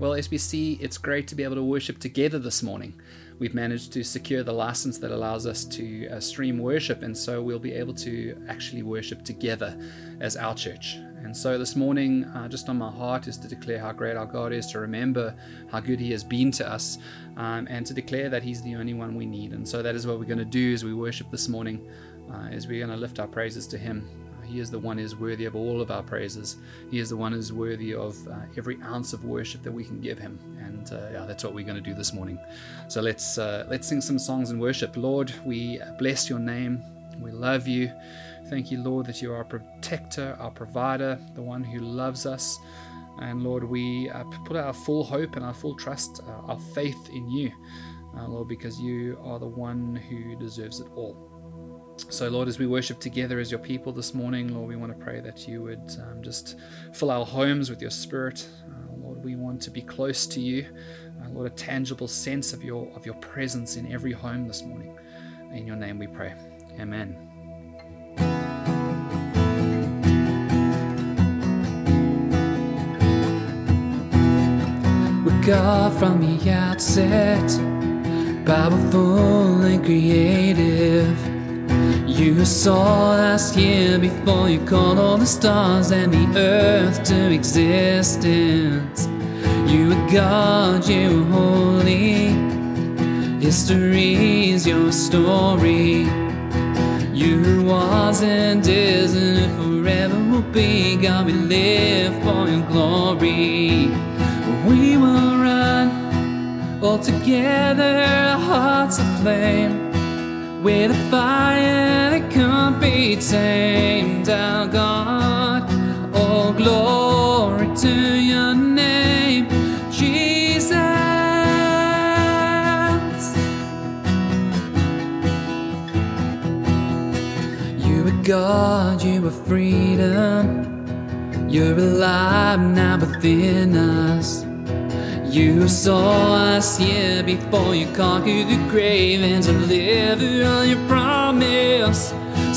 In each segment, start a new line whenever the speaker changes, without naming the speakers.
Well, SBC, it's great to be able to worship together this morning. We've managed to secure the license that allows us to uh, stream worship, and so we'll be able to actually worship together as our church. And so this morning, uh, just on my heart is to declare how great our God is, to remember how good He has been to us, um, and to declare that He's the only one we need. And so that is what we're going to do as we worship this morning, uh, as we're going to lift our praises to Him. He is the one who is worthy of all of our praises. He is the one who is worthy of uh, every ounce of worship that we can give Him. And uh, yeah, that's what we're going to do this morning. So let's uh, let's sing some songs and worship. Lord, we bless Your name. We love You. Thank you, Lord, that You are our protector, our provider, the one who loves us. And Lord, we uh, put our full hope and our full trust, uh, our faith in You, uh, Lord, because You are the one who deserves it all. So, Lord, as we worship together as your people this morning, Lord, we want to pray that you would um, just fill our homes with your spirit. Uh, Lord, we want to be close to you. Uh, Lord, a tangible sense of your of your presence in every home this morning. In your name we pray. Amen. We got from the outset, powerful and creative. You saw us here before you called all the stars and the earth to existence. You are God, you are holy. History is your story. You was and is and forever will be. God, we live for your glory. We will run all together, hearts aflame with a fire that can't be tamed, our God. All glory to your name, Jesus. You are God, you are freedom. You're alive now within us. You saw us here before you conquered the grave and delivered on your promise.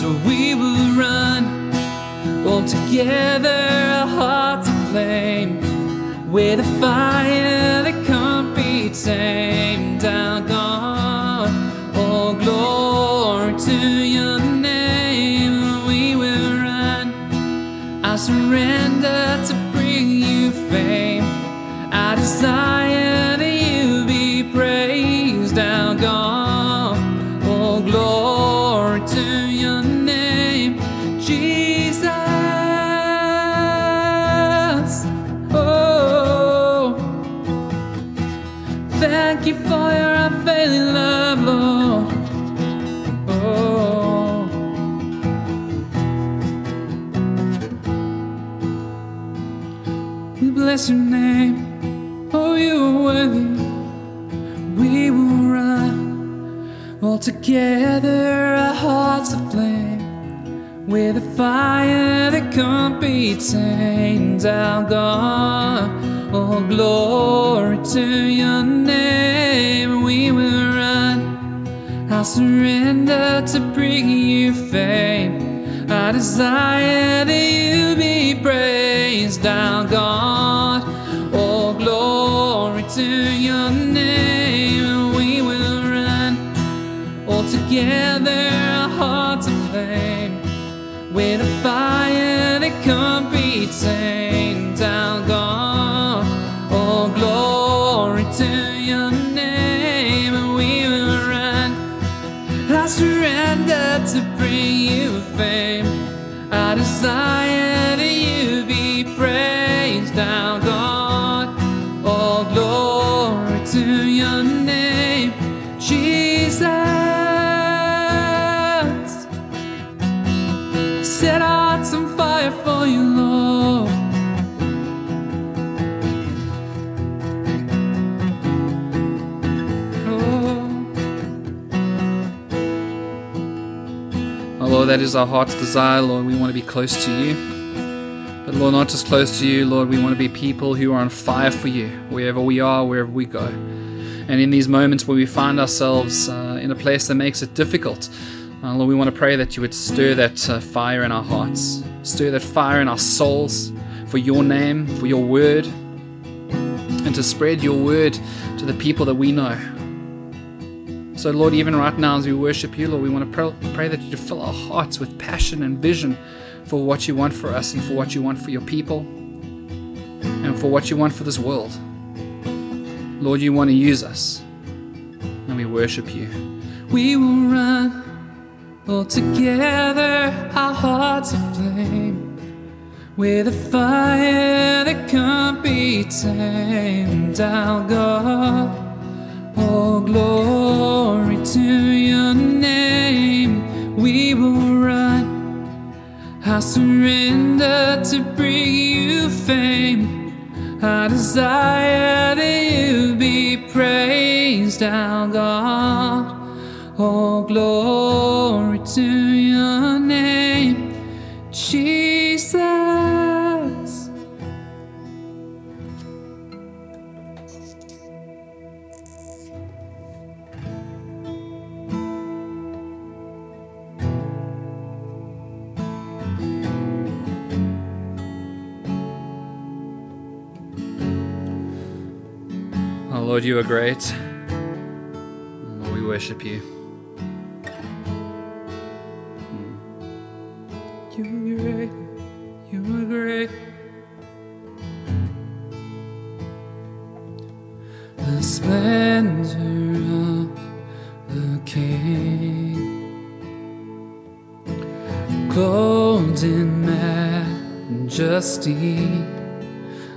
So we will run all together, our hearts aflame, with a fire that can't be tamed. Our God, all glory to your name. We will run. I surrender to. You be praised, our God. Oh, glory to your name, Jesus. Oh, thank you for your unfailing love, Lord. Oh. We bless your name. Together, our hearts aflame, with a fire that can't be tamed. Our God, oh, glory to your name. We will run. I surrender to bring you fame. I desire that you be praised, our God. Oh, glory to your name. Together, hearts aflame, with a fire that can't be tamed, our God. Oh, glory to your name. We will run. I surrender to bring you fame. I desire Lord, that is our heart's desire, Lord. We want to be close to you. But, Lord, not just close to you, Lord, we want to be people who are on fire for you, wherever we are, wherever we go. And in these moments where we find ourselves uh, in a place that makes it difficult, uh, Lord, we want to pray that you would stir that uh, fire in our hearts, stir that fire in our souls for your name, for your word. And and to spread your word to the people that we know. So, Lord, even right now as we worship you, Lord, we want to pray that you fill our hearts with passion and vision for what you want for us and for what you want for your people and for what you want for this world. Lord, you want to use us, and we worship you.
We will run all together, our hearts aflame, with a fire that can't be tamed. Our God, all glory to your name. We will run, I surrender to bring you fame. I desire that you be praised, our God. All glory to
Lord, you are great. We worship you.
You are great, you are great. The splendor of the King, clothed in majesty,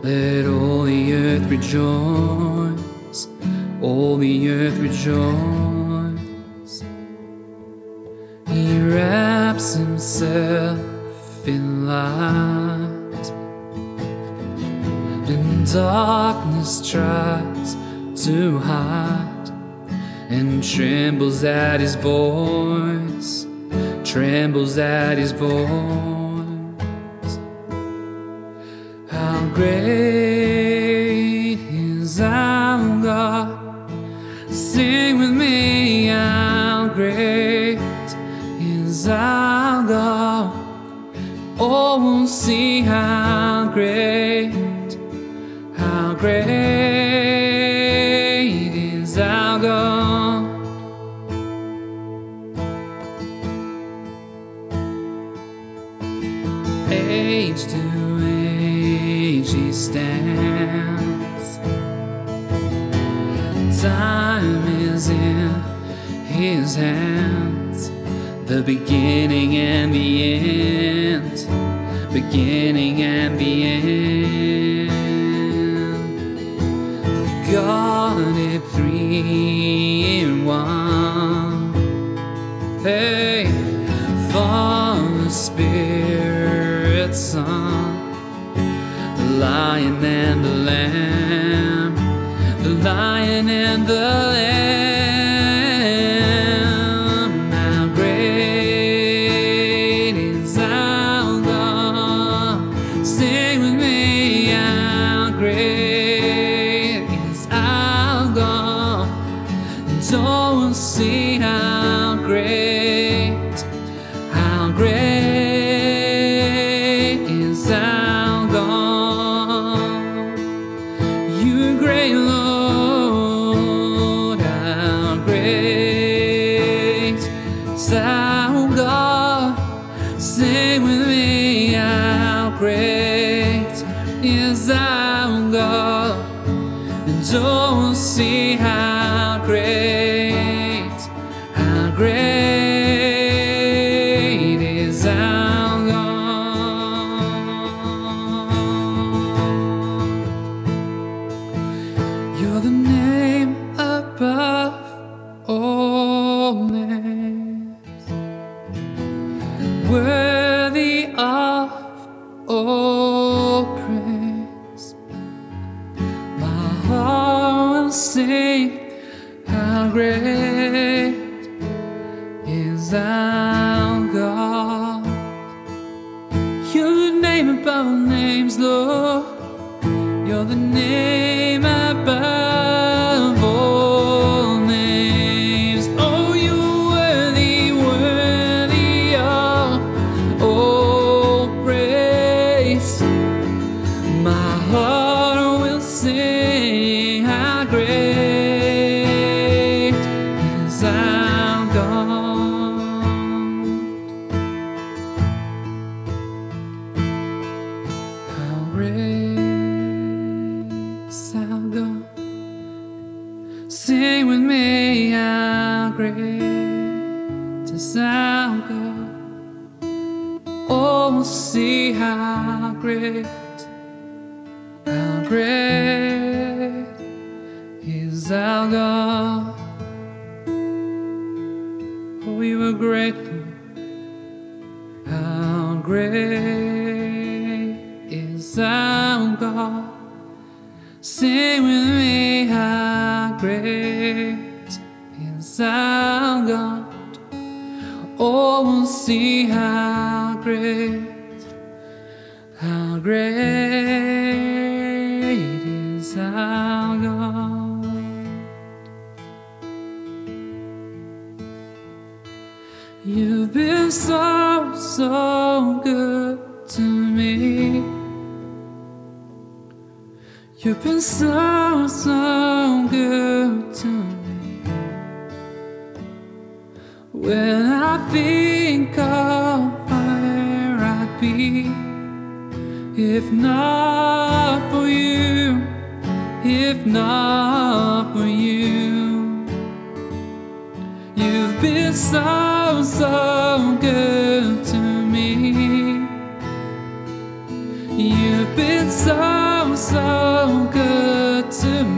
let all the earth rejoice, all the earth rejoice. He wraps himself in light, and darkness tries to hide, and trembles at his voice, trembles at his voice. How great Sing with me, how great is our God? Oh, we'll see how great, how great We'll see how above our God. We were grateful. How great is our God. Sing with me, how great is our God. Oh, we'll see how great, how great so, so good to me. You've been so, so good to me. When I think of where I'd be if not for you, if not for you. You've been so, so good to me. You've been so, so good to me.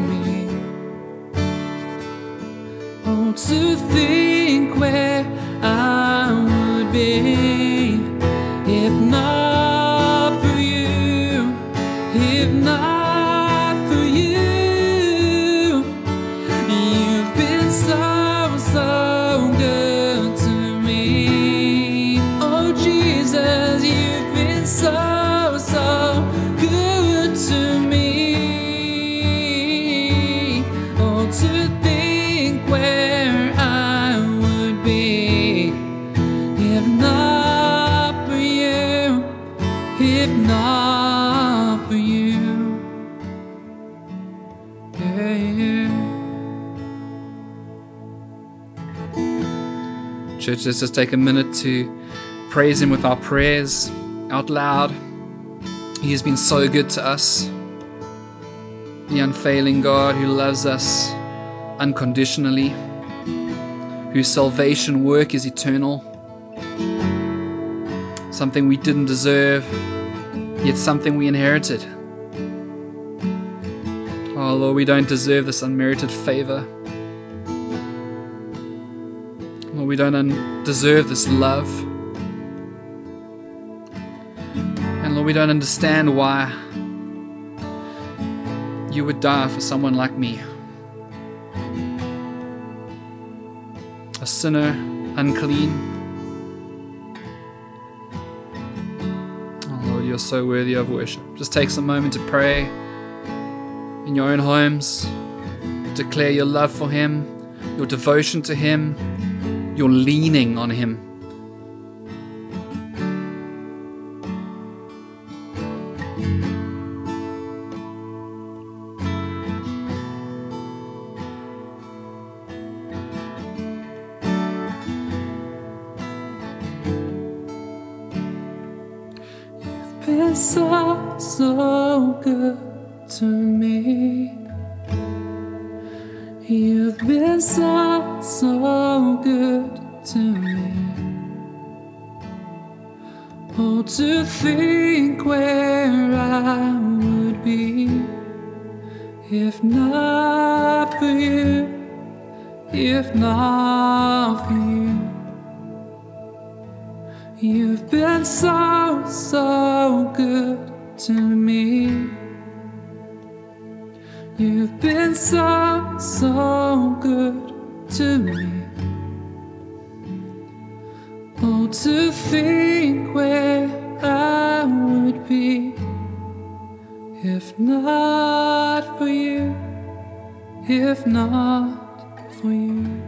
Let's just take a minute to praise Him with our prayers out loud. He has been so good to us. The unfailing God who loves us unconditionally, whose salvation work is eternal. Something we didn't deserve, yet something we inherited. Oh Lord, we don't deserve this unmerited favor. Lord, we don't un- deserve this love. And Lord, we don't understand why you would die for someone like me. A sinner, unclean. Oh Lord, you're so worthy of worship. Just take some moment to pray in your own homes. Declare your love for Him, your devotion to Him, your leaning on Him.
If not for you, if not for you. You've been so, so good to me. You've been so, so good to me. Oh, to think where I would be if not for you, if not for you.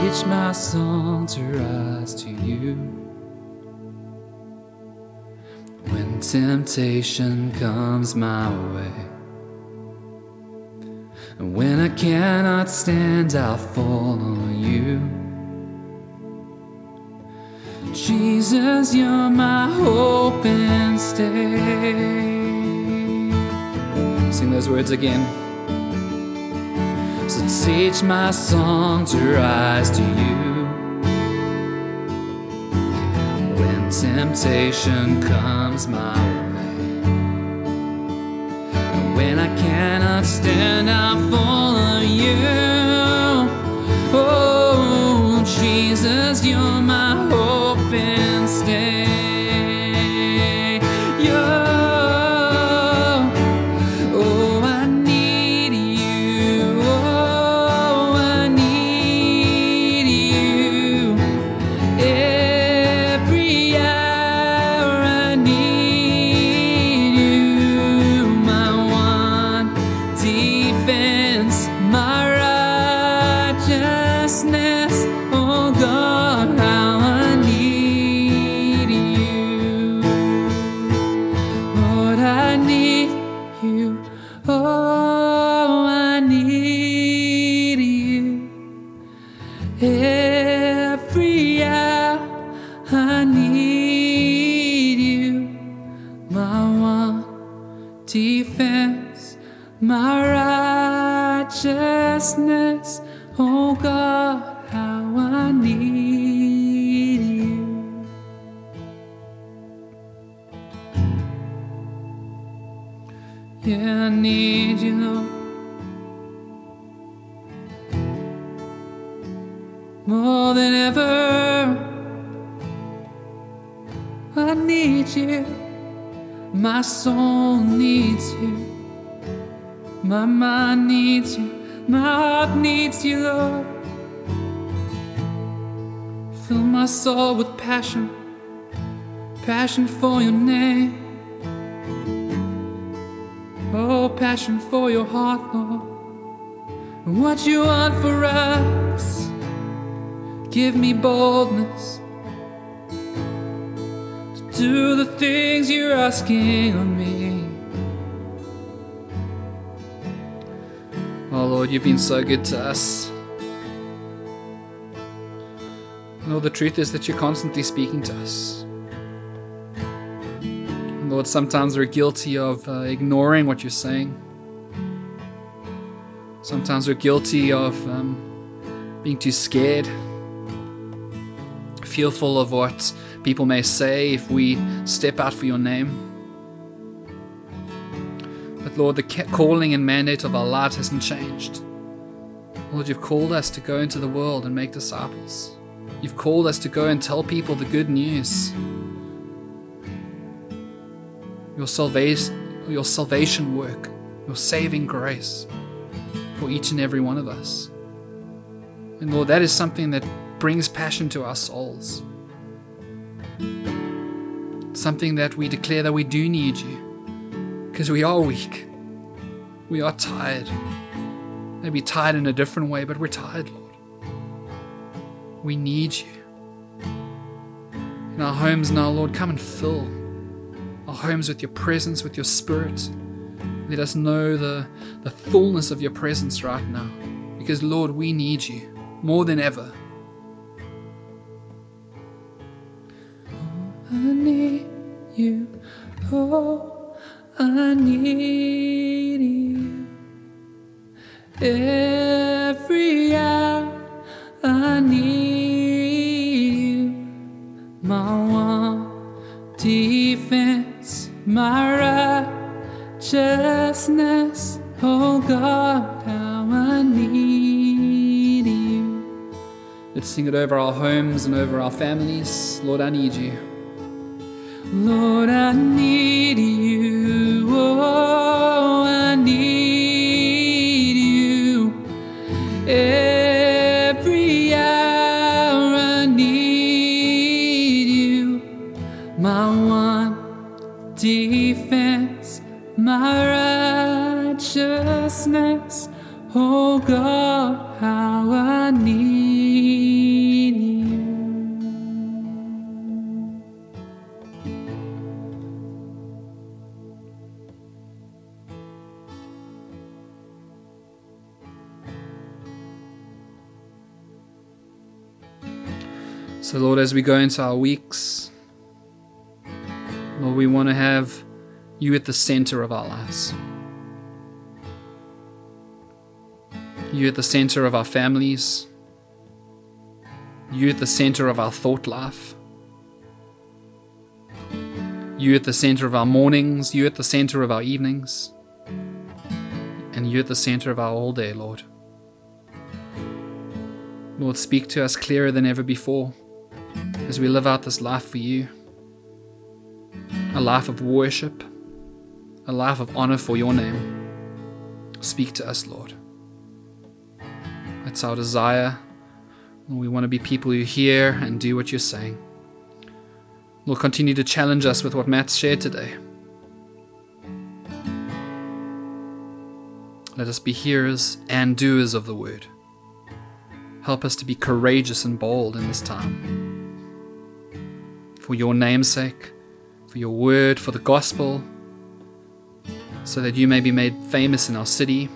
Teach my song to rise to you. When temptation comes my way, and when I cannot stand, I'll fall on you. Jesus, you're my hope and stay.
Sing those words again.
So teach my song to rise to you. When temptation comes my way, and when I cannot stand, I'll follow you. Oh, Jesus, you're my hope and stay. Every soul needs you. My mind needs you. My heart needs you, Lord. Fill my soul with passion, passion for your name. Oh, passion for your heart, Lord. What you want for us. Give me boldness do the things you're asking of me.
Oh Lord, you've been so good to us. Lord, the truth is that you're constantly speaking to us. Lord, sometimes we're guilty of uh, ignoring what you're saying. Sometimes we're guilty of um, being too scared, fearful of what people may say if we step out for your name. But Lord, the calling and mandate of our lives hasn't changed. Lord, you've called us to go into the world and make disciples. You've called us to go and tell people the good news. Your salvation, your salvation work, your saving grace for each and every one of us. And Lord, that is something that brings passion to our souls. Something that we declare that we do need you because we are weak. We are tired. Maybe tired in a different way, but we're tired, Lord. We need you. In our homes now, Lord, come and fill our homes with your presence, with your spirit. Let us know the, the fullness of your presence right now. Because, Lord, we need you more than ever. Let's sing it over our homes and over our families. Lord, I need you.
Lord, I need you. Oh, I need
So, Lord, as we go into our weeks, Lord, we want to have you at the center of our lives. You at the center of our families. You at the center of our thought life. You at the center of our mornings. You at the center of our evenings. And you at the center of our all day, Lord. Lord, speak to us clearer than ever before as we live out this life for you. A life of worship, a life of honor for your name. Speak to us, Lord. That's our desire. We want to be people who hear and do what you're saying. Lord, continue to challenge us with what Matt's shared today. Let us be hearers and doers of the word. Help us to be courageous and bold in this time. For your namesake, for your word, for the gospel, so that you may be made famous in our city,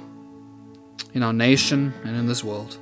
in our nation, and in this world.